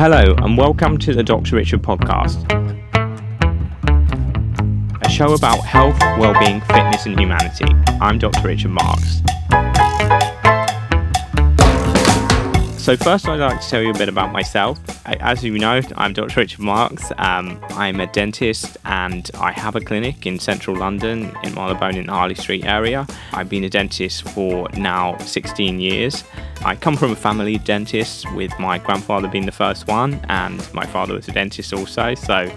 Hello, and welcome to the Dr. Richard podcast, a show about health, well-being, fitness, and humanity. I'm Dr. Richard Marks. So, first, I'd like to tell you a bit about myself. As you know, I'm Dr. Richard Marks. Um, I'm a dentist and I have a clinic in central London in Marylebone in Harley Street area. I've been a dentist for now 16 years. I come from a family of dentists, with my grandfather being the first one, and my father was a dentist also, so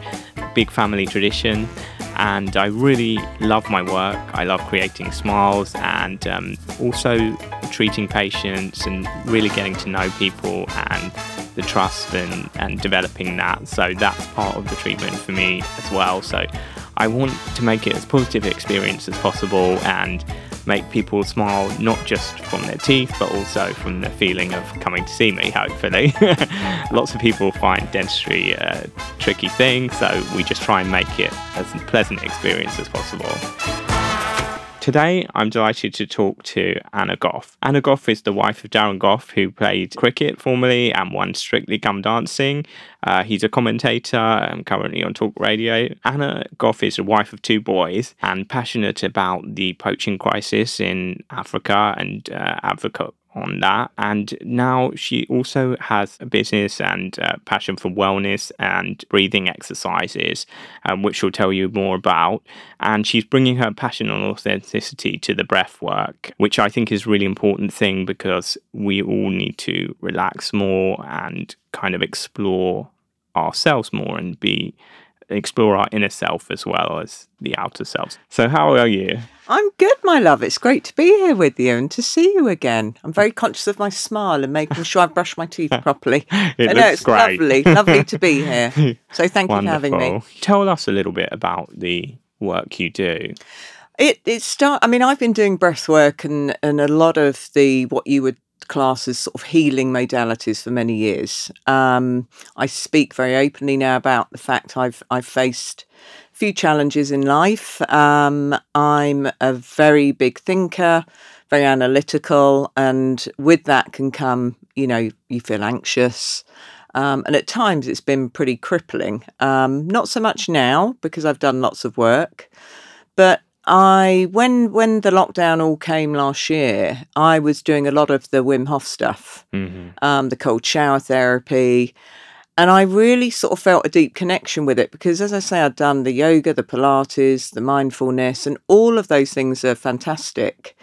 big family tradition and I really love my work. I love creating smiles and um, also treating patients and really getting to know people and the trust and, and developing that. So that's part of the treatment for me as well. So I want to make it as positive experience as possible and make people smile not just from their teeth but also from the feeling of coming to see me hopefully. Lots of people find dentistry a tricky thing so we just try and make it as pleasant experience as possible Today, I'm delighted to talk to Anna Gough. Anna Gough is the wife of Darren Gough, who played cricket formerly and won Strictly Come Dancing. Uh, he's a commentator and currently on talk radio. Anna Gough is a wife of two boys and passionate about the poaching crisis in Africa and uh, advocate on that. And now she also has a business and uh, passion for wellness and breathing exercises, um, which she'll tell you more about. And she's bringing her passion and authenticity to the breath work, which I think is really important thing because we all need to relax more and kind of explore ourselves more and be explore our inner self as well as the outer self. So, how are you? I'm good, my love. It's great to be here with you and to see you again. I'm very conscious of my smile and making sure I brush my teeth properly. it I know it's great. lovely, lovely to be here. So, thank Wonderful. you for having me. Tell us a little bit about the work you do. It it start. I mean, I've been doing breath work and and a lot of the what you would class as sort of healing modalities for many years. Um, I speak very openly now about the fact I've I've faced a few challenges in life. Um, I'm a very big thinker, very analytical, and with that can come, you know, you feel anxious. Um, and at times it's been pretty crippling. Um, not so much now because I've done lots of work, but I when when the lockdown all came last year, I was doing a lot of the Wim Hof stuff, mm-hmm. um, the cold shower therapy, and I really sort of felt a deep connection with it because, as I say, I'd done the yoga, the Pilates, the mindfulness, and all of those things are fantastic.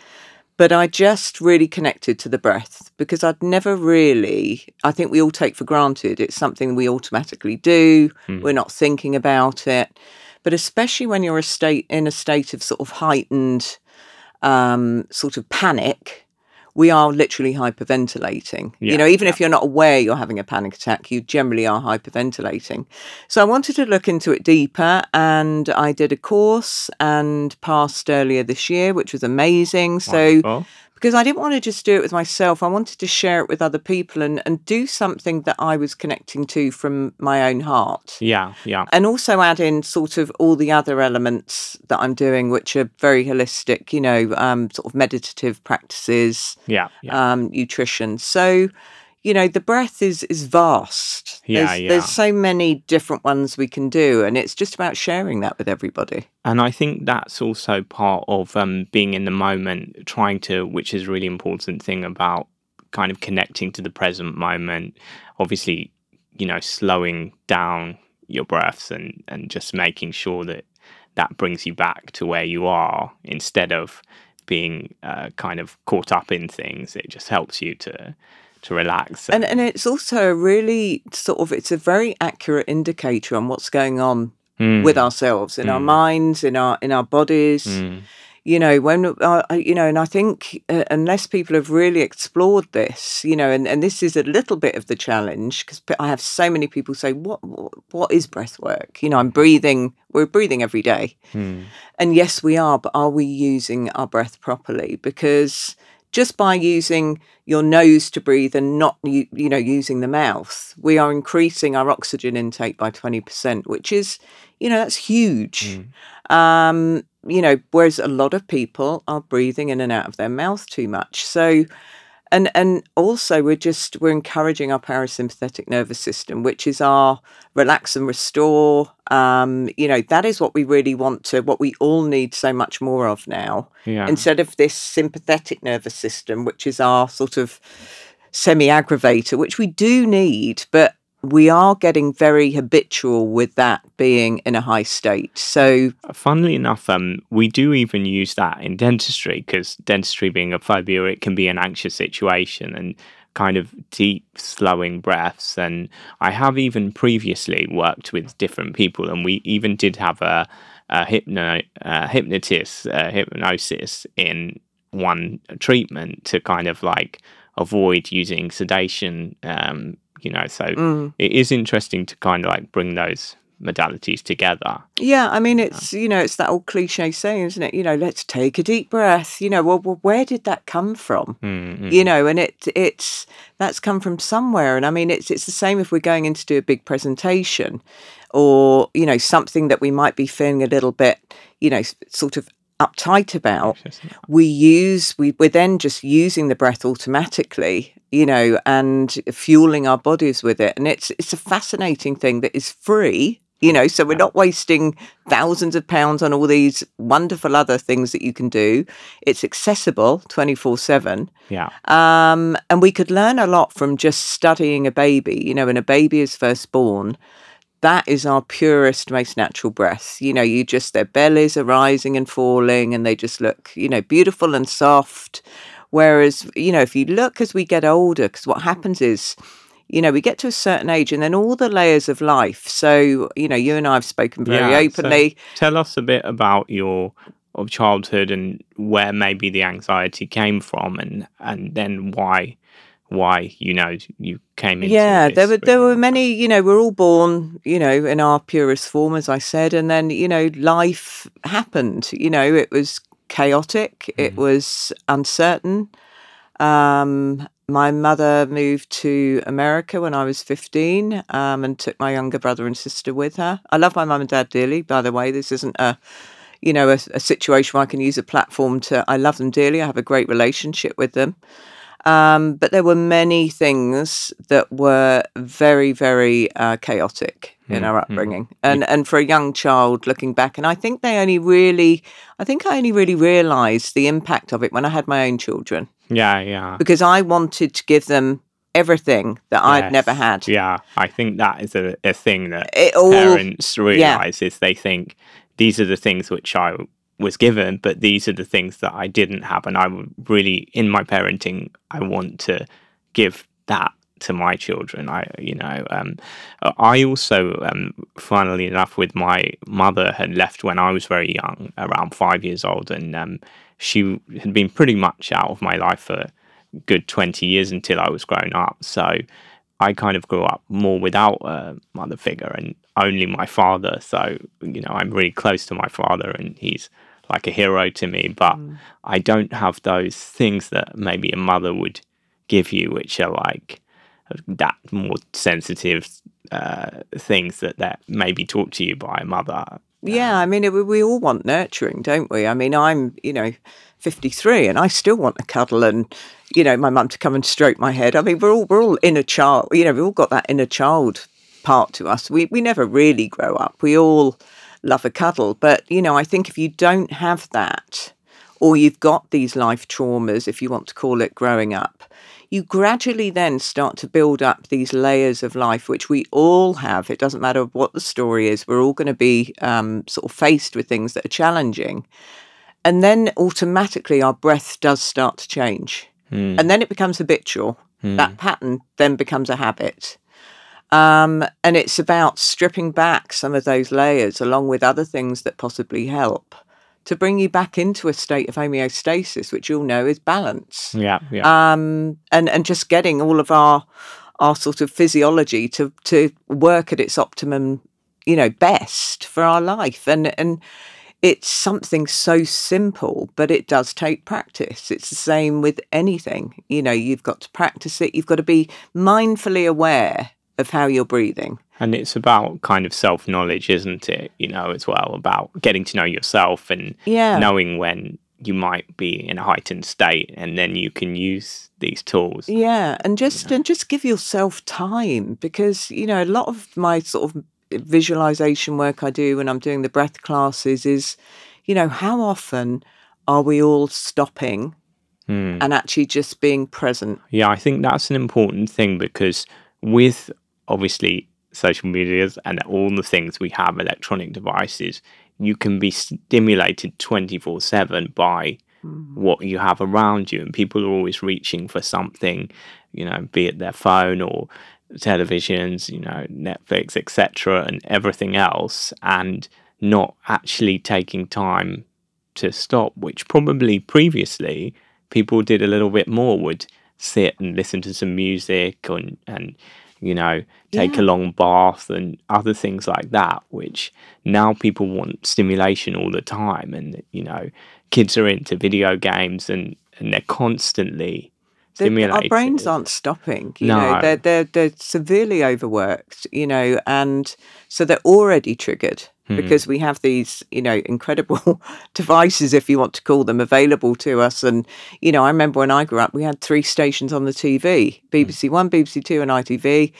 But I just really connected to the breath because I'd never really, I think we all take for granted. It's something we automatically do. Mm. We're not thinking about it but especially when you're a state in a state of sort of heightened um, sort of panic, we are literally hyperventilating. Yeah, you know, even yeah. if you're not aware you're having a panic attack, you generally are hyperventilating. So I wanted to look into it deeper and I did a course and passed earlier this year, which was amazing. Wonderful. So because I didn't want to just do it with myself. I wanted to share it with other people and, and do something that I was connecting to from my own heart. Yeah, yeah. And also add in sort of all the other elements that I'm doing, which are very holistic, you know, um, sort of meditative practices, yeah, yeah. Um, nutrition. So, you know, the breath is is vast. Yeah, there's, yeah. there's so many different ones we can do, and it's just about sharing that with everybody. And I think that's also part of um, being in the moment, trying to, which is a really important thing about kind of connecting to the present moment. Obviously, you know, slowing down your breaths and and just making sure that that brings you back to where you are instead of being uh, kind of caught up in things. It just helps you to to relax. And and it's also a really sort of it's a very accurate indicator on what's going on mm. with ourselves in mm. our hmm. minds, in our in our bodies. Mm. You know, when uh, you know, and I think uh, unless people have really explored this, you know, and, and this is a little bit of the challenge because I have so many people say, "What what is breath work?" You know, I'm breathing. We're breathing every day, hmm. and yes, we are. But are we using our breath properly? Because just by using your nose to breathe and not you, you know using the mouth we are increasing our oxygen intake by 20% which is you know that's huge mm. um, you know whereas a lot of people are breathing in and out of their mouth too much so and and also we're just we're encouraging our parasympathetic nervous system which is our relax and restore um you know that is what we really want to what we all need so much more of now Yeah. instead of this sympathetic nervous system which is our sort of semi aggravator which we do need but we are getting very habitual with that being in a high state so Funnily enough, um, we do even use that in dentistry because dentistry being a phobia, it can be an anxious situation and kind of deep, slowing breaths. And I have even previously worked with different people, and we even did have a, a hypno, uh, hypnotist, uh, hypnosis in one treatment to kind of like avoid using sedation. Um, you know, so mm. it is interesting to kind of like bring those modalities together. Yeah, I mean, it's you know, it's that old cliche saying, isn't it? You know, let's take a deep breath. You know, well, well where did that come from? Mm, You know, and it it's that's come from somewhere. And I mean, it's it's the same if we're going in to do a big presentation, or you know, something that we might be feeling a little bit, you know, sort of uptight about. We use we we're then just using the breath automatically, you know, and fueling our bodies with it. And it's it's a fascinating thing that is free. You know, so we're not wasting thousands of pounds on all these wonderful other things that you can do. It's accessible 24 7. Yeah. Um, and we could learn a lot from just studying a baby. You know, when a baby is first born, that is our purest, most natural breath. You know, you just, their bellies are rising and falling and they just look, you know, beautiful and soft. Whereas, you know, if you look as we get older, because what mm. happens is, you know, we get to a certain age and then all the layers of life. So, you know, you and I have spoken very Yeah, so- openly. Tell us a bit about your of childhood and where maybe the anxiety came from, and and then why why you know you came into yeah this, there were there were many you know we're all born you know in our purest form as i said and then you know life happened you know it was chaotic it was uncertain. Um my mother moved to america when i was 15 um, and took my younger brother and sister with her. I love my mum and dad dearly by the way this isn't a you know a, a situation where i can use a platform to i love them dearly i have a great relationship with them um, but there were many things that were very, very uh, chaotic in our upbringing, and and for a young child looking back, and I think they only really, I think I only really realised the impact of it when I had my own children. Yeah yeah. Because I wanted to give them everything that I'd never had. yeah I think that is a, a thing that It all, parents realize is they think these are the things which I was given, but these are the things that I didn't have, and I would really in my parenting I want to give that to my children. I you know um, I also um, funnily enough with my mother had left when I was very young, around five years old, and um, she had been pretty much out of my life for a good twenty years until I was grown up. So. I kind of grew up more without a mother figure and only my father. So, you know, I'm really close to my father and he's like a hero to me. But mm. I don't have those things that maybe a mother would give you, which are like uh, that more sensitive uh, things that, that maybe taught to you by a mother. Yeah, um, I mean, it, we all want nurturing, don't we? I mean, I'm, you know, 53 and I still want a cuddle and, you know, my mum to come and stroke my head. I mean, we're all, we're all inner child, you know, we've all got that inner child part to us. We, we never really grow up. We all love a cuddle. But, you know, I think if you don't have that, or you've got these life traumas, if you want to call it growing up, you gradually then start to build up these layers of life, which we all have. It doesn't matter what the story is, we're all going to be um, sort of faced with things that are challenging. And then automatically our breath does start to change. And then it becomes habitual. That pattern then becomes a habit. Um, and it's about stripping back some of those layers along with other things that possibly help to bring you back into a state of homeostasis, which you'll know is balance Yeah, yeah. um, and and just getting all of our our sort of physiology to to work at its optimum, you know, best for our life, and and it's something so simple, but it does take practice. It's the same with anything, you know. You've got to practice it. You've got to be mindfully aware of how you're breathing. And it's about kind of self knowledge, isn't it? You know, as well about getting to know yourself and Yeah. knowing when you might be in a heightened state, and then you can use these tools. Yeah, and just and just give yourself time because you know a lot of my sort of visualization work I do when I'm doing the breath classes is, you know, how often are we all stopping Hmm. and actually just being present? Yeah, I think that's an important thing because with obviously social medias and all the things we have, electronic devices, you can be stimulated 24 7 by mm. what you have around you. And people are always reaching for something, you know, be it their phone or televisions, you know, Netflix, etc., and everything else, and not actually taking time to stop, which probably previously people did a little bit more, would sit and listen to some music and, and you know, take Yeah. a long bath and other things like that, which now people want stimulation all the time. And, you know, kids are into video games and, and they're constantly The- stimulated. our brains aren't stopping. You know, No. they're they're they're severely overworked. You know, and so they're already triggered Hmm. because we have these you know incredible devices, if you want to call them, available to us. And you know, I remember when I grew up, we had three stations on the TV: BBC One, BBC Two, and ITV.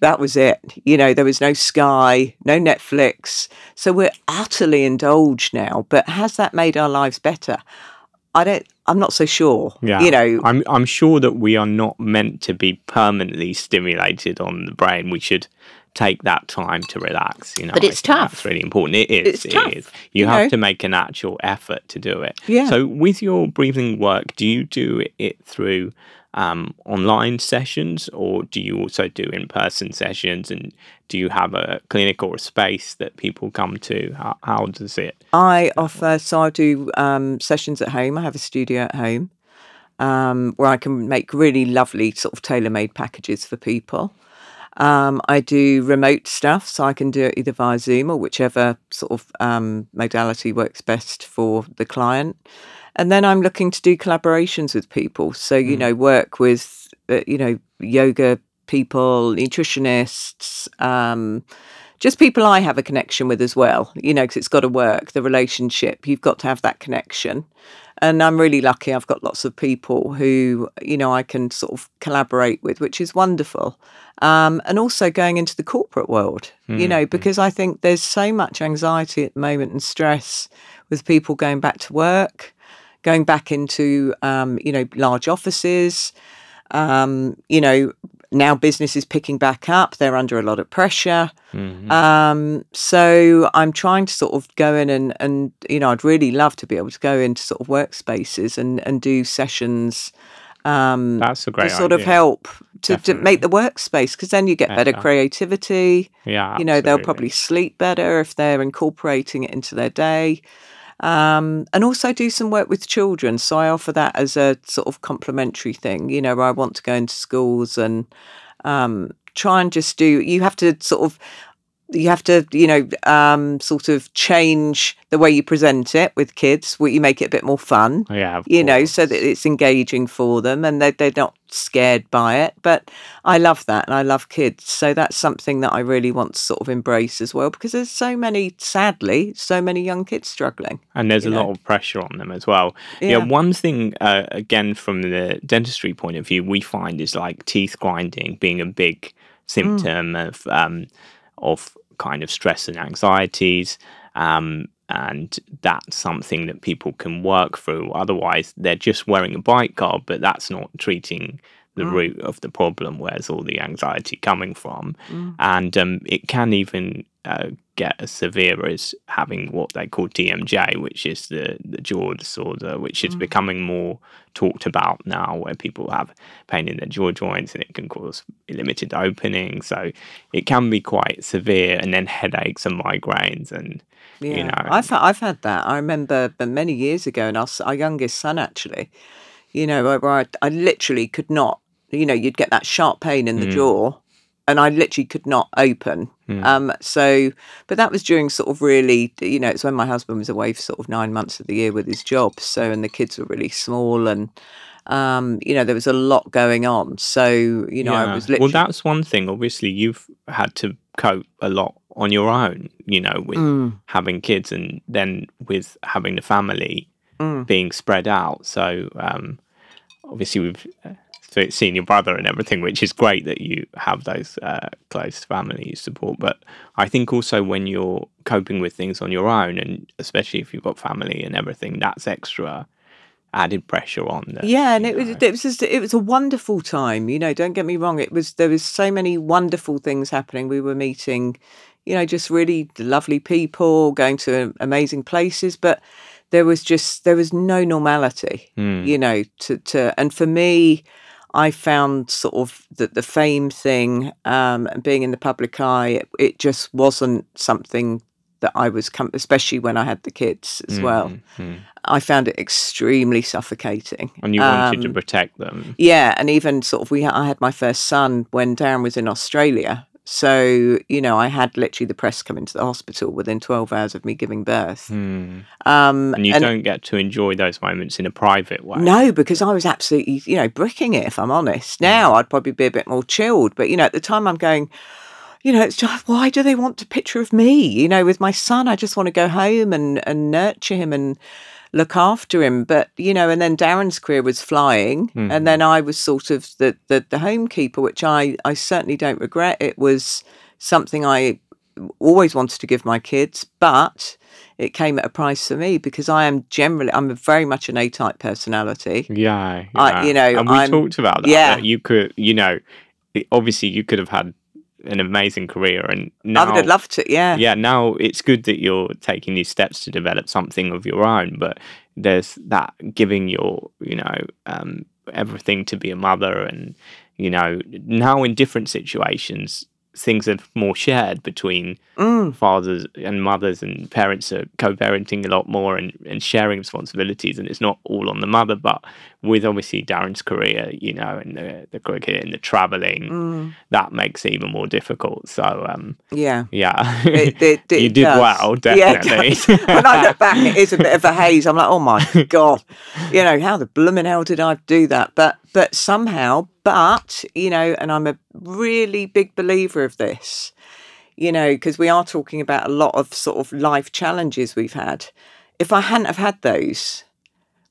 That was it. You know, there was no Sky, no Netflix. So we're utterly indulged now. But has that made our lives better? I don't. I'm not so sure. Yeah, You know, I'm I'm sure that we are not meant to be permanently stimulated on the brain. We should take that time to relax. You know, But it's tough. That's really important. It is. It's it tough, is. You, you have know. to make an actual effort to do it. Yeah. So with your breathing work, do you do it through um, online sessions, or do you also do in-person sessions? And do you have a clinic or a space that people come to? How, how does it? I offer, so I do um, sessions at home. I have a studio at home um, where I can make really lovely sort of tailor made packages for people. Um, I do remote stuff, so I can do it either via Zoom or whichever sort of um, modality works best for the client. And then I'm looking to do collaborations with people. So, you know, work with, uh, you know, yoga people, nutritionists, um, just people I have a connection with as well, you know, because it's got to work, the relationship. You've got to have that connection. And I'm really lucky. I've got lots of people who, you know, I can sort of collaborate with, which is wonderful. Um, and also going into the corporate world, you know, because I think there's so much anxiety at the moment and stress with people going back to work, going back into, um, you know, large offices. Um, you know, now business is picking back up. They're under a lot of pressure. Mhm. Um, so I'm trying to sort of go in and, and you know, I'd really love to be able to go into sort of workspaces and, and do sessions um, That's a great to sort of help to, to make the workspace because then you get better Better. creativity. Yeah, You know, they'll probably sleep better if they're incorporating it into their day. Um, and also do some work with children. So I offer that as a sort of complementary thing, you know, I want to go into schools and um, try and just do, you have to sort of, you have to, you know, um, sort of change the way you present it with kids, where you make it a bit more fun Yeah, you know, so that it's engaging for them and they're, they're not scared by it. But I love that and I love kids. So that's something that I really want to sort of embrace as well because there's so many, sadly, so many young kids struggling. and there's a know. lot of pressure on them as well. Yeah, Yeah. one thing uh, again from the dentistry point of view, we find is like teeth grinding being a big Mm. symptom of um, of kind of stress and anxieties. Um, and that's something that people can work through. Otherwise, they're just wearing a bite guard, but that's not treating the Mm. root of the problem. Where's all the anxiety coming from? Mm. And um, it can even uh, get as severe as having what they call TMJ, which is the, the jaw disorder, which is Mm. becoming more talked about now, where people have pain in their jaw joints and it can cause limited opening. So it can be quite severe, and then headaches and migraines. And Yeah, you know, I've ha- I've had that. I remember many years ago, and our, our youngest son actually, you know, where where I, I literally could not, you know, you'd get that sharp pain in the Mm. jaw, and I literally could not open. Mm. Um, so, but that was during sort of really, you know, it's when my husband was away for sort of nine months of the year with his job. So, and the kids were really small, and um, you know, there was a lot going on. So, you know, I was literally. well, that's one thing. Obviously, you've had to cope a lot on your own, you know, with Mm, having kids and then with having the family mm. being spread out. So um, obviously, we've uh, to seeing your brother and everything, which is great that you have those uh, close family support. But I think also when you're coping with things on your own, and especially if you've got family and everything, that's extra added pressure on. That, yeah, and it was it was just, it was a wonderful time. You know, don't get me wrong. It was there was so many wonderful things happening. We were meeting, you know, just really lovely people, going to amazing places, but there was just there was no normality. Mm. You know, to to and for me. I found sort of that the fame thing um, and being in the public eye, it, just wasn't something that I was, com- especially when I had the kids as well. Mm, mm. I found it extremely suffocating. And you wanted to Um, protect them. yeah, and even sort of we I had my first son when Darren was in Australia. So, you know, I had literally the press come into the hospital within 12 hours of me giving birth. Mm. Um And you and- don't get to enjoy those moments in a private way. no, because I was absolutely, you know, bricking it if I'm honest. Now I'd probably be a bit more chilled, but you know, at the time I'm going you know, it's just why do they want a picture of me? You know, with my son, I just want to go home and and nurture him and look after him. But you know, and then Darren's career was flying, Mhm. and then I was sort of the the, the homekeeper, which I I certainly don't regret. It was something I always wanted to give my kids, but it came at a price for me because I am generally I'm a very much an A type personality. Yeah, I- you know, and we I'm- talked about that. yeah. that you could, you know, obviously you could have had an amazing career, and now I would have loved to, yeah. yeah, now it's good that you're taking these steps to develop something of your own. But there's that giving your, you know, um, everything to be a mother, and you know, now in different situations, things are more shared between Mm, fathers and mothers and parents are co-parenting a lot more and, and sharing responsibilities and it's not all on the mother but with obviously darren's career you know and the, the cricket and the traveling mm, that makes it even more difficult so um yeah. yeah It, it, it you did does. well definitely does. when I look back, it is a bit of a haze. I'm like, oh my god, you know, how the blooming hell did I do that? But but somehow, but you know, and I'm a really big believer of this, you know, because we are talking about a lot of sort of life challenges we've had. If I hadn't have had those,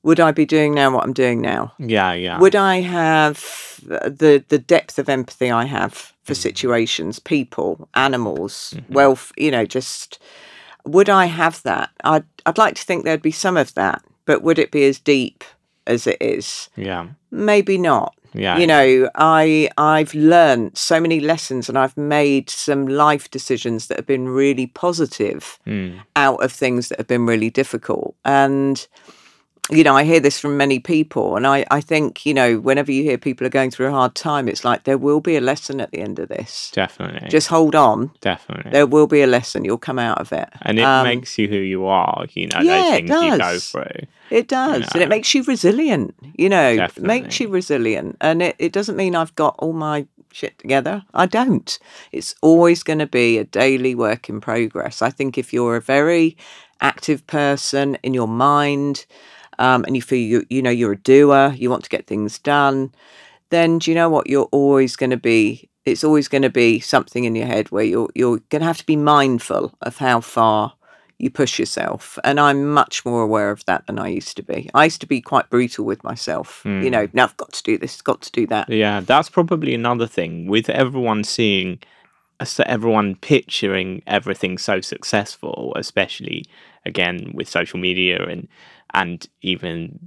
would I be doing now what I'm doing now? yeah yeah Would I have uh, the the depth of empathy I have for mm-hmm. situations, people, animals, mm-hmm. wealth? You know, just would I have that? I'd I'd like to think there'd be some of that, but would it be as deep as it is? yeah Maybe not. Yeah You know, I I've learned so many lessons, and I've made some life decisions that have been really positive Mm, out of things that have been really difficult. And, you know, I hear this from many people. And I, I think, you know, whenever you hear people are going through a hard time, it's like there will be a lesson at the end of this. definitely Just hold on. definitely There will be a lesson. You'll come out of it. and it Um, makes you who you are you know yeah, those it things you go does. through It does. And know. it makes you resilient, you know, it makes you resilient. And it, it doesn't mean I've got all my shit together. I don't. It's always going to be a daily work in progress. I think if you're a very active person in your mind um, and you feel you, you know, you're a doer, you want to get things done, then do you know what? You're always going to be, it's always going to be something in your head where you're, you're going to have to be mindful of how far you push yourself. And I'm much more aware of that than I used to be. I used to be quite brutal with myself. You know, now I've got to do this, got to do that. Yeah, that's probably another thing with everyone seeing, so everyone picturing everything so successful, especially again with social media and and even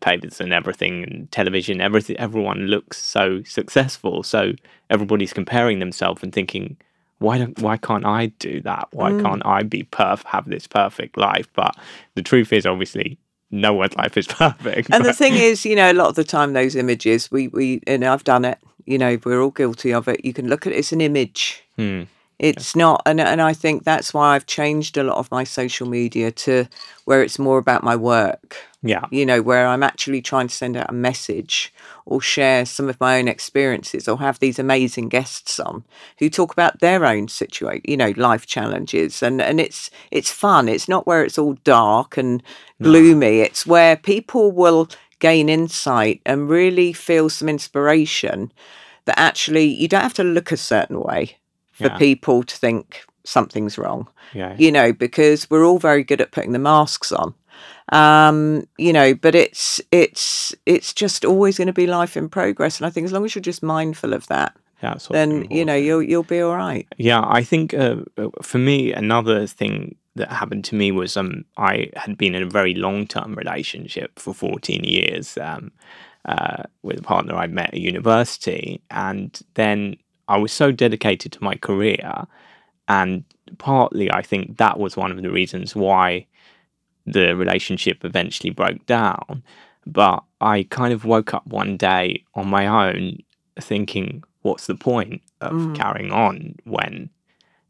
papers and everything and television, everything. Everyone looks so successful, so everybody's comparing themselves and thinking, why don't why can't I do that? Why Mm. can't I be perf have this perfect life? But the truth is, obviously, no one's life is perfect. And the thing is, you know, a lot of the time those images, we, we, and I've done it, you know, we're all guilty of it. You can look at it, it's an image. Hmm. It's not, and, and I think that's why I've changed a lot of my social media to where it's more about my work. yeah, you know, where I'm actually trying to send out a message or share some of my own experiences or have these amazing guests on who talk about their own situation, you know, life challenges. And, and it's, it's fun. It's not where it's all dark and gloomy. It's where people will gain insight and really feel some inspiration that actually you don't have to look a certain way for Yeah. people to think something's wrong yeah, you know, because we're all very good at putting the masks on. Um, you know, but it's it's it's just always going to be life in progress, and I think as long as you're just mindful of that, yeah, then you know you'll you'll be all right. Yeah, I think uh, for me, another thing that happened to me was um, I had been in a very long term relationship for 14 years um, uh, with a partner I met at university. And then I was so dedicated to my career. And partly, I think that was one of the reasons why the relationship eventually broke down. But I kind of woke up one day on my own thinking, what's the point of Mm. carrying on when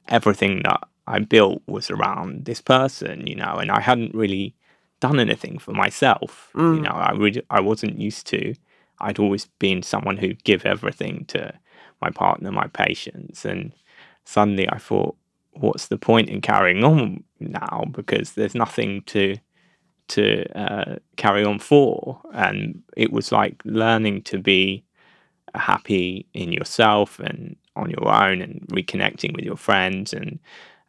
everything that I built was around this person, you know, and I hadn't really done anything for myself. You Mm. know, I would I wasn't used to. I'd always been someone who'd give everything to my partner, my patients, and suddenly I thought, what's the point in carrying on now? Because there's nothing to to uh, carry on for, and it was like learning to be happy in yourself and on your own and reconnecting with your friends and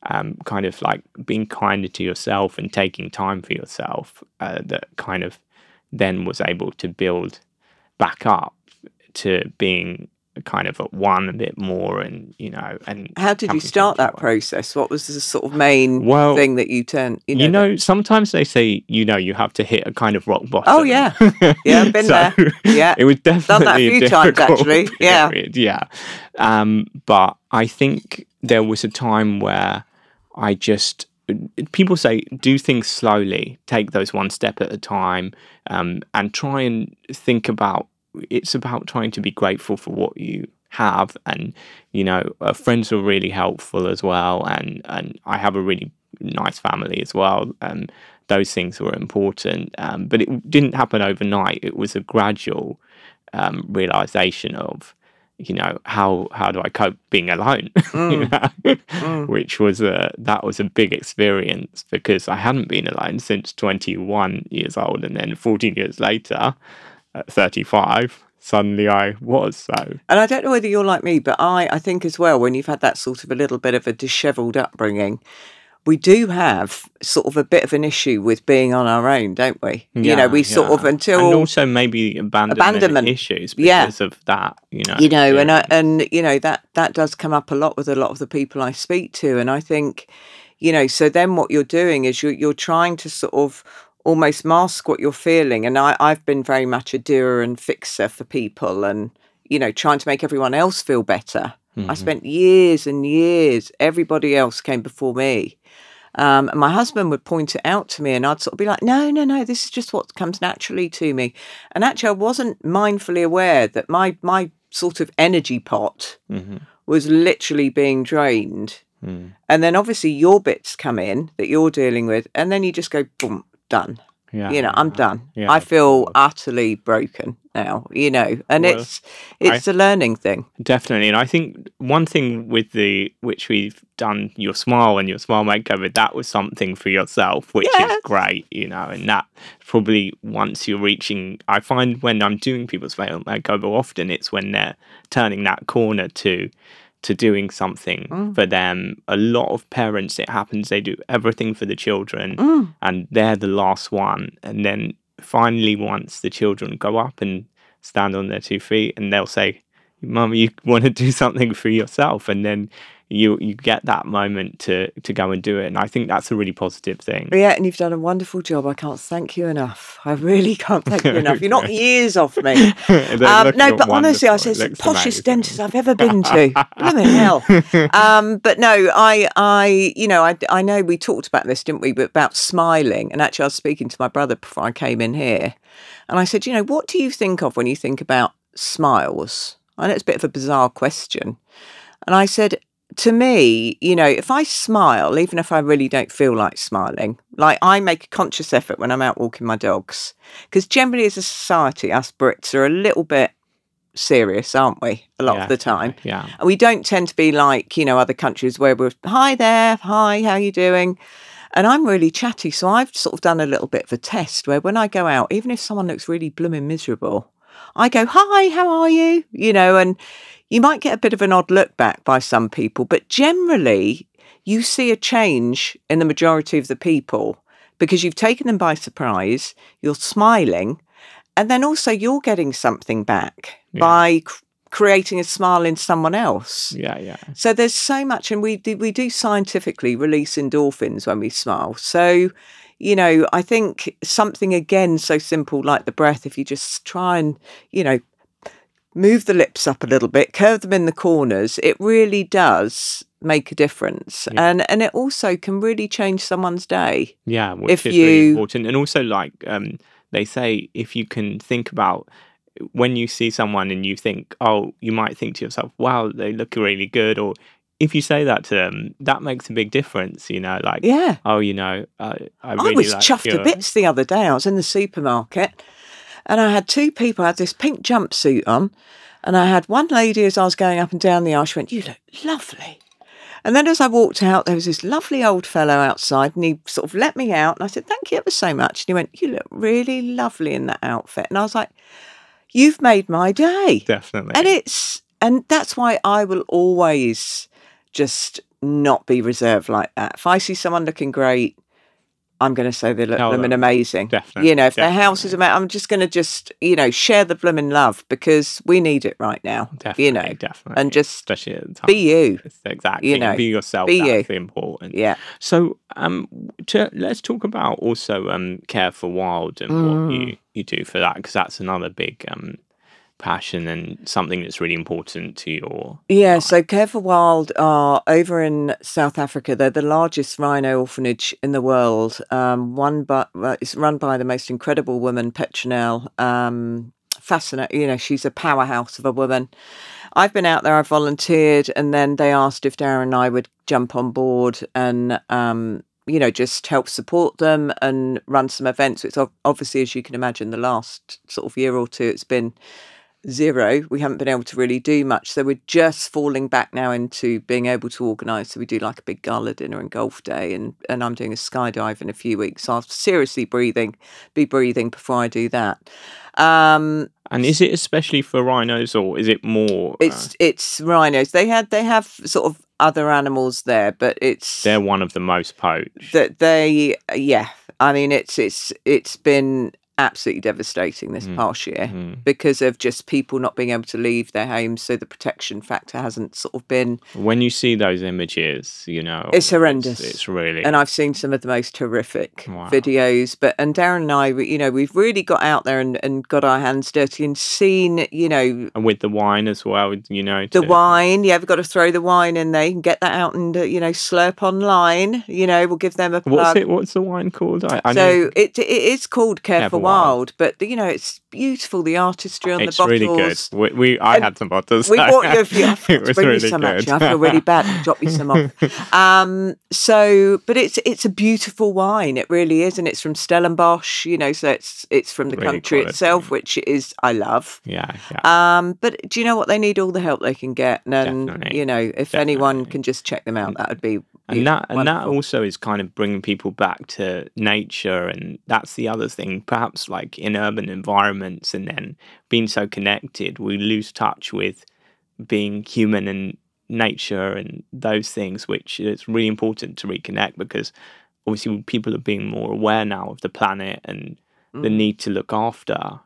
um, kind of like being kinder to yourself and taking time for yourself uh, that kind of then was able to build back up to being kind of at one a bit more and you know and How did you start that process? What was the sort of main Well, thing that you turned? You know, you that- sometimes they say, you know, you have to hit a kind of rock bottom. Oh, yeah. Yeah, been there. Yeah. It was definitely Done that a few times, difficult actually. Yeah. period, Yeah. Um, but I think there was a time where I just, people say, do things slowly, take those one step at a time, um, and try and think about, it's about trying to be grateful for what you have and you know uh, friends were really helpful as well and and i have a really nice family as well and those things were important um, but it didn't happen overnight. It was a gradual um, realization of you know how how do i cope being alone? You know? which was a that was a big experience because i hadn't been alone since 21 years old and then 14 years later at 35 suddenly i was so And I don't know whether you're like me, but I, I think as well, when you've had that sort of a little bit of a dishevelled upbringing, we do have sort of a bit of an issue with being on our own, don't we? you know, Yeah, we sort of until and also maybe abandonment, Abandonment. issues Yeah. because of that you know you know and I, and you know that that does come up a lot with a lot of the people i speak to and i think you know so then what you're doing is you're, you're trying to sort of almost mask what you're feeling and I, i've been very much a doer and fixer for people and you know trying to make everyone else feel better i spent years and years everybody else came before me um, and my husband would point it out to me, and I'd sort of be like, no, no, no, this is just what comes naturally to me. And actually, I wasn't mindfully aware that my, my sort of energy pot Mhm. was literally being drained. Mm. And then obviously your bits come in that you're dealing with, and then you just go, boom, done. yeah You know, I'm done. Yeah, I feel utterly broken now, you know, and Well, it's it's a learning thing. definitely and i think one thing with the which we've done your smile and your smile makeover that was something for yourself which Yes. is great you know and that probably once you're reaching i find when i'm doing people's smile makeover often it's when they're turning that corner to to doing something Mm. for them a lot of parents it happens they do everything for the children Mm. and they're the last one and then finally once the children go up and stand on their two feet and they'll say mum you want to do something for yourself and then you you get that moment to to go and do it and i think that's a really positive thing Yeah, and you've done a wonderful job. I can't thank you enough. I really can't thank you enough. You're not years off me. Um, no, but honestly, I said it's the poshest amazing. dentist I've ever been to. Blimey hell. Um, but no, I, I, you know, I, I know we talked about this, didn't we? But about smiling. And actually, I was speaking to my brother before I came in here, and I said, you know, what do you think of when you think about smiles? I know it's a bit of a bizarre question, and I said. To me, you know, if I smile, even if I really don't feel like smiling, like I make a conscious effort when I'm out walking my dogs, because generally as a society, us Brits are a little bit serious, aren't we? A lot Yeah, of the time. yeah And we don't tend to be like, you know, other countries where we're, hi there, hi, how you doing? And I'm really chatty. So I've sort of done a little bit of a test where when I go out, even if someone looks really blooming miserable, I go, hi, how are you? You know, and you might get a bit of an odd look back by some people, but generally you see a change in the majority of the people because you've taken them by surprise, you're smiling, and then also you're getting something back Yeah. by c- creating a smile in someone else. Yeah, yeah. So there's so much, and we do, we do scientifically release endorphins when we smile. So, you know, I think something again so simple like the breath, if you just try and, you know, move the lips up a little bit, curve them in the corners, it really does make a difference. Yeah. And and it also can really change someone's day. Yeah, which If is really important. And also, like um, they say, if you can think about when you see someone and you think, oh, you might think to yourself, wow, they look really good. Or if you say that to them, that makes a big difference, you know, like, Yeah. oh, you know, uh, I really I was like chuffed your... to bits the other day. I was in the supermarket and I had two people, I had this pink jumpsuit on, and I had one lady as I was going up and down the aisle, she went, You look lovely. And then as I walked out, there was this lovely old fellow outside and he sort of let me out and I said, Thank you ever so much. And he went, You look really lovely in that outfit. And I was like, You've made my day. Definitely. And it's and that's why I will always just not be reserved like that. If I see someone looking great, I'm going to say they look Tell blooming them. amazing. Definitely, You know, if their house is definitely. amazing, I'm just going to just you know share the blooming love because we need it right now. definitely, You know, definitely. and just especially at the time. be you. Exactly. know, be yourself. be you. that's the important. Yeah. So, um, to, let's talk about also um, care for wild and what Mm. you you do for that because that's another big um passion and something that's really important to your. Yeah, so Care for Wild are over in South Africa. They're the largest rhino orphanage in the world. Um, one, but uh, it's run by the most incredible woman, Petronel. Um, fascinating, you know, she's a powerhouse of a woman. I've been out there, I've volunteered, and then they asked if Darren and I would jump on board and, um, you know, just help support them and run some events. Ob- obviously, as you can imagine, the last sort of year or two, it's been zero. We haven't been able to really do much. So we're just falling back now into being able to organise. So we do like a big gala dinner and golf day, and and I'm doing a skydive in a few weeks. So I'll seriously breathing, be breathing before I do that. Um, And is it especially for rhinos or is it more? uh, it's it's rhinos. They had they have sort of other animals there, but it's they're one of the most poached. that they yeah. I mean, it's it's it's been absolutely devastating this Mm. past year. Mm. because of just people not being able to leave their homes. So the protection factor hasn't sort of been. When you see those images, you know It's horrendous. It's, really And I've seen some of the most horrific Wow. videos. But and Darren and I, we- you know, we've really got out there and, and got our hands dirty and seen, you know. and with the wine as well. You know The to- wine, yeah, we've got to throw the wine in there. You can get that out and, uh, you know, slurp online. You know, we'll give them a plug. What's it? What's the wine called? I, I know So it it is called Care, Care for for Wild. But you know it's beautiful the artistry on it's the bottles. It's really good. We, we I And had some bottles. We bought you a few. It bring really some good. actually. I feel really bad. Drop you some off. Um, so, but it's it's a beautiful wine. It really is, and it's from Stellenbosch. You know, so it's it's from the Really country quality. itself, which is I love. yeah, yeah. Um, but do you know what? They need all the help they can get, and Definitely. you know, if anyone can just check them out, that would be. And that and that also is kind of bringing people back to nature and that's the other thing perhaps like in urban environments and then being so connected we lose touch with being human and nature and those things which it's really important to reconnect because obviously people are being more aware now of the planet and the Mm. need to look after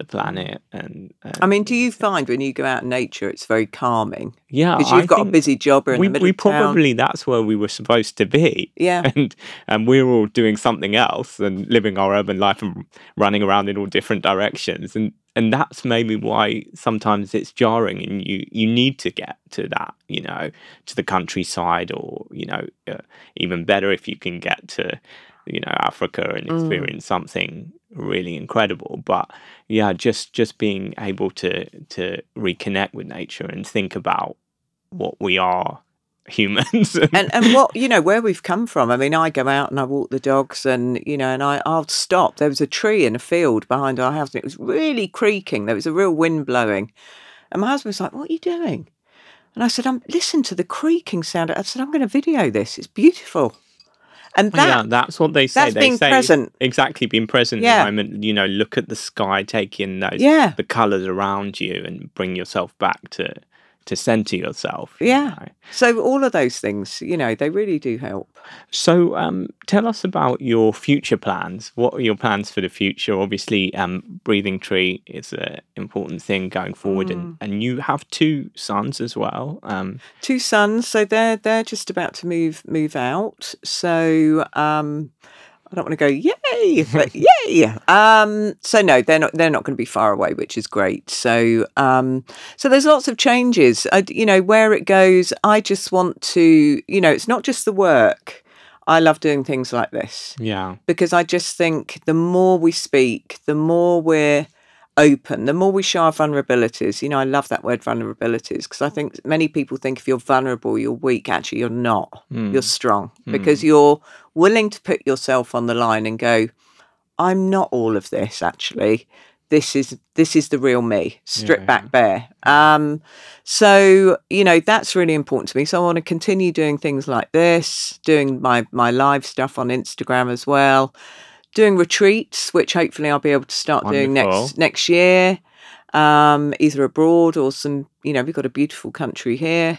the planet and, and I mean, do you find when you go out in nature, it's very calming? Yeah because you've I got a busy job in we, we probably that's where we were supposed to be. Yeah. and and we're all doing something else and living our urban life and running around in all different directions. And and that's maybe why sometimes it's jarring and you you need to get to that you know to the countryside or you know uh, even better if you can get to you know Africa and Mm. experience something really incredible but yeah just just being able to to reconnect with nature and think about what we are humans and and what you know where we've come from. I mean, I go out and I walk the dogs, and you know, and I I'll stop. There was a tree in a field behind our house, and it was really creaking. There was a real wind blowing, and my husband was like, "What are you doing?" And I said, "I'm listen to the creaking sound." I said, "I'm going to video this. It's beautiful." And oh, that yeah, that's what they say. that's they being say present. exactly being present Yeah. in the moment. You know, look at the sky, take in those Yeah. the colours around you, and bring yourself back to to center yourself. you Yeah. know. So all of those things, you know, they really do help. So, um, tell us about your future plans. What are your plans for the future? Obviously, um, breathing tree is an important thing going forward, and, and you have two sons as well. Um, two sons so they're they're just about to move move out so um I don't want to go yay, but yay. Um, so no, they're not. They're not going to be far away, which is great. So, um, so there's lots of changes. I, you know, where it goes. I just want to. You know, it's not just the work. I love doing things like this yeah, because I just think the more we speak, the more we're open, the more we show our vulnerabilities. You know, I love that word vulnerabilities because I mm. think many people think if you're vulnerable, you're weak. Actually, you're not. Mm. You're strong mm. because you're willing to put yourself on the line and go, I'm not all of this actually. This is this is the real me, strip Yeah, back bare. Um, so you know that's really important to me. So I want to continue doing things like this, doing my my live stuff on Instagram as well, doing retreats, which hopefully I'll be able to start doing next next year, um, either abroad or some. You know, we've got a beautiful country here.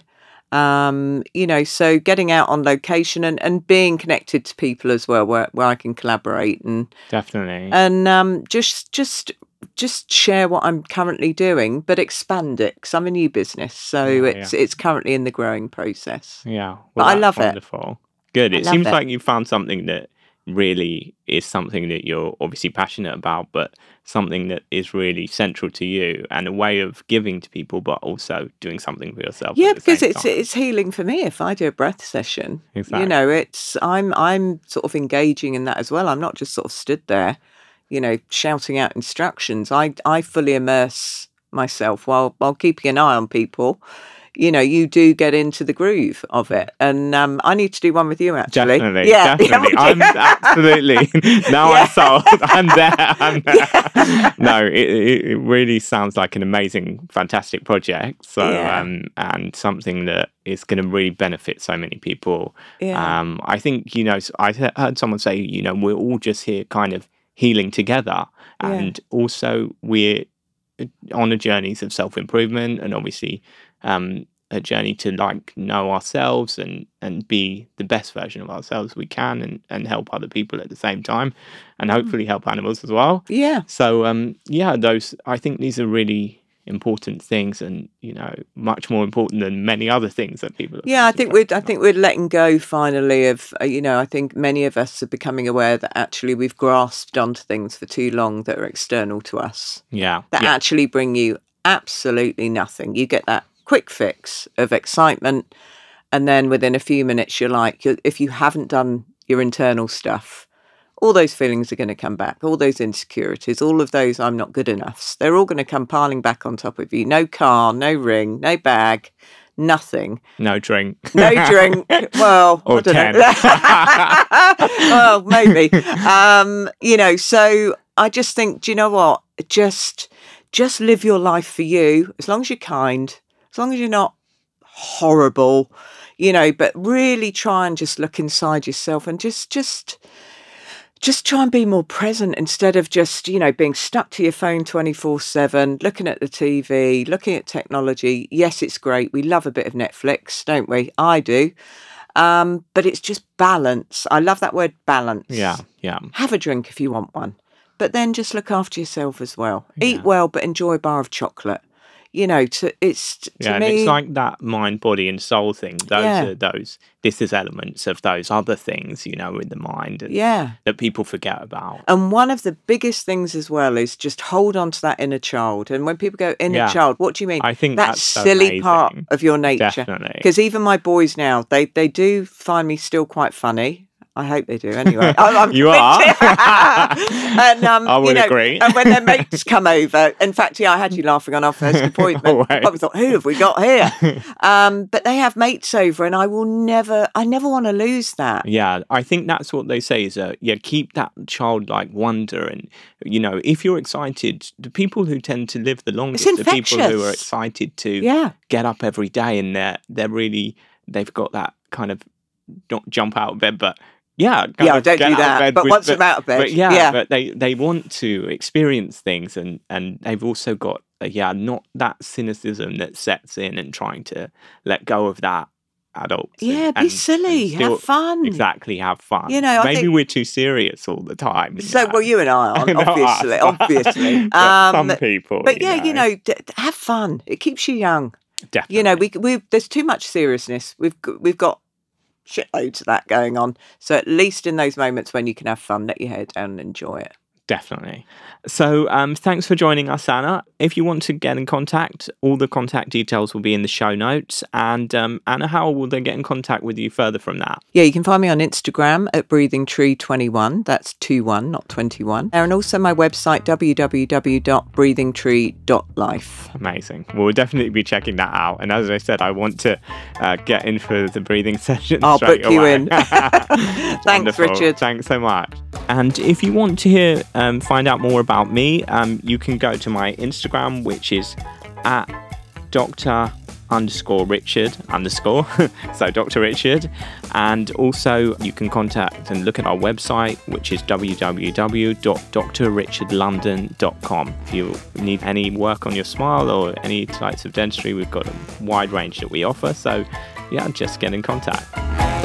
Um, you know, so getting out on location and, and being connected to people as well, where, where I can collaborate and definitely. and um, just just just share what I'm currently doing, but expand it because I'm a new business, so Yeah, it's it's currently in the growing process. yeah, but I love it. Wonderful. Good. I It seems it. like you found something that really is something that you're obviously passionate about, but something that is really central to you and a way of giving to people, but also doing something for yourself. Yeah, because it's time. it's healing for me if I do a breath session. Exactly. You know, it's I'm I'm sort of engaging in that as well. I'm not just sort of stood there, you know, shouting out instructions. I I fully immerse myself while while keeping an eye on people. You know, you do get into the groove of it, and um, I need to do one with you actually. Definitely, yeah, definitely. yeah, I'm absolutely now Yeah. I'm sold. I'm there. I'm there. No, it, it, really sounds like an amazing, fantastic project. So, Yeah. um, and something that is going to really benefit so many people. Yeah. Um, I think you know. I heard someone say, you know, we're all just here, kind of healing together, Yeah. and also we're uh, on a journeys of self improvement, and obviously. Um, a journey to like know ourselves and and be the best version of ourselves we can and and help other people at the same time and Mm. hopefully help animals as well yeah. so um yeah those i think these are really important things and you know much more important than many other things that people are Yeah, I think we're I think we're letting go finally of uh, you know I think many of us are becoming aware that actually we've grasped onto things for too long that are external to us yeah that yeah, actually bring you absolutely nothing. You get that quick fix of excitement, and then within a few minutes you're like if you haven't done your internal stuff. All those feelings are going to come back, all those insecurities, all of those I'm not good enoughs. They're all going to come piling back on top of you. No car, no ring, no bag, nothing. no drink No drink. Well, Or I don't know. well, maybe. Um, you know, so I just think, do you know what? Just just live your life for you, as long as you're kind, as long as you're not horrible, you know, but really try and just look inside yourself and just just just try and be more present instead of just, you know, being stuck to your phone 24 7, looking at the TV, looking at technology. Yes, it's great. We love a bit of Netflix, don't we? I do. Um, but it's just balance. I love that word balance. yeah yeah Have a drink if you want one, but then just look after yourself as well. Yeah. Eat well, but enjoy a bar of chocolate. You know, to it's to yeah, and it's like that mind, body, and soul thing. Those Yeah. are those. This is elements of those other things, you know, in the mind and yeah. that people forget about. And one of the biggest things as well is just hold on to that inner child. And when people go inner Yeah. child, what do you mean? I think that that's silly part of your nature. Because even my boys now, they they do find me still quite funny. I hope they do. Anyway, I'm, I'm You are. and um, I would you know, agree. And when their mates come over, in fact, yeah, I had you laughing on our first appointment. way. I thought, who have we got here? um, but they have mates over, and I will never, I never want to lose that. Yeah, I think that's what they say is uh, yeah, keep that childlike wonder and you know, if you're excited, the people who tend to live the longest are people who are excited to Yeah, get up every day and they're they're really they've got that kind of not jump out of bed but yeah, Yeah, don't do that. But with- once I'm out of bed, but yeah, yeah. but they they want to experience things, and and they've also got uh, yeah, not that cynicism that sets in and trying to let go of that adults. and- Yeah, be and- and silly, still have fun. Exactly, have fun. You know, I maybe think- we're too serious all the time. So, well, you and I aren't, Not us, obviously, obviously. but Um, some people. but yeah, you know, d- have fun. It keeps you young. definitely. You know, we we there's too much seriousness. We've we've got shitloads of that going on. So at least in those moments when you can have fun, let your hair down and enjoy it. Definitely. So, um, thanks for joining us, Anna. If you want to get in contact, all the contact details will be in the show notes. And um, Anna, how will they get in contact with you further from that? Yeah, you can find me on Instagram at Breathing Tree 21. That's 21, not 21. And also my website, www.breathingtree.life. Amazing. Well, we'll definitely be checking that out. And as I said, I want to uh, get in for the breathing session. I'll book you in. Thanks. Richard. Thanks so much. And if you want to hear, um, find out more about me, um, you can go to my Instagram, which is at Dr. underscore Richard underscore. so Dr. Richard. And also you can contact and look at our website, which is www.drrichardlondon.com. If you need any work on your smile or any types of dentistry, we've got a wide range that we offer. So yeah, just get in contact.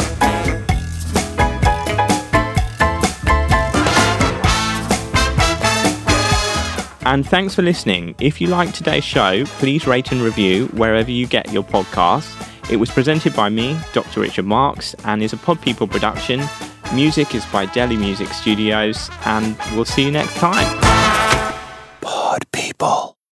And thanks for listening. If you liked today's show, please rate and review wherever you get your podcasts. It was presented by me, Dr. Richard Marks, and is a Pod People production. Music is by Deli Music Studios, and we'll see you next time. Pod People.